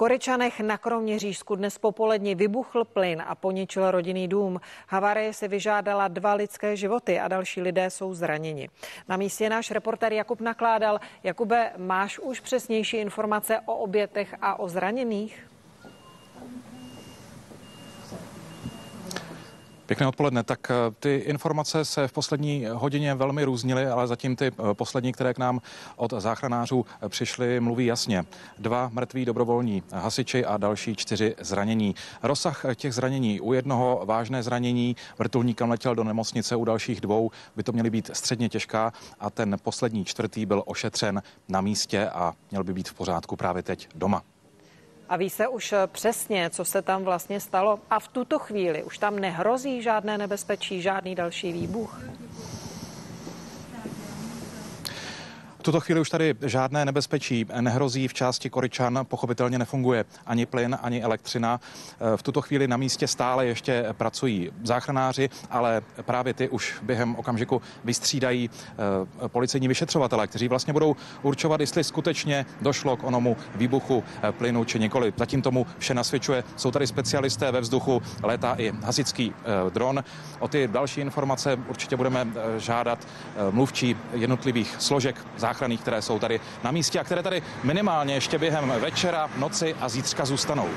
Koryčanech na Kroměřížsku dnes popolední vybuchl plyn a poničil rodinný dům. Havarie se vyžádala dva lidské životy a další lidé jsou zraněni. Na místě náš reportér Jakub Nakládal. Jakube, máš už přesnější informace o obětech a o zraněných? Pěkné odpoledne. Tak eh, ty informace se v poslední hodině velmi různily, ale zatím ty eh, poslední, které k nám od záchranářů eh, přišly, mluví jasně. Dva mrtví dobrovolní hasiči a další čtyři zranění. Rozsah těch zranění u jednoho vážné zranění, vrtulníkem letěl do nemocnice, u dalších dvou by to měly být středně těžká a ten poslední čtvrtý byl ošetřen na místě a měl by být v pořádku právě teď doma. A ví se už eh, přesně, co se tam vlastně stalo? A v tuto chvíli už tam nehrozí žádné nebezpečí, žádný další výbuch? Tuto chvíli už tady žádné nebezpečí nehrozí. V části Koryčan pochopitelně nefunguje ani plyn, ani elektřina. V tuto chvíli na místě stále ještě pracují záchranáři, ale právě ty už během okamžiku vystřídají eh, policejní vyšetřovatele, kteří vlastně budou určovat, jestli skutečně došlo k onomu výbuchu eh, plynu či nikoli. Zatím tomu vše nasvědčuje. Jsou tady specialisté ve vzduchu, létá i hasičský eh, dron. O ty další informace určitě budeme žádat mluvčí jednotlivých složek záchranářů záchranných, které jsou tady na místě a které tady minimálně ještě během večera, noci a zítřka zůstanou.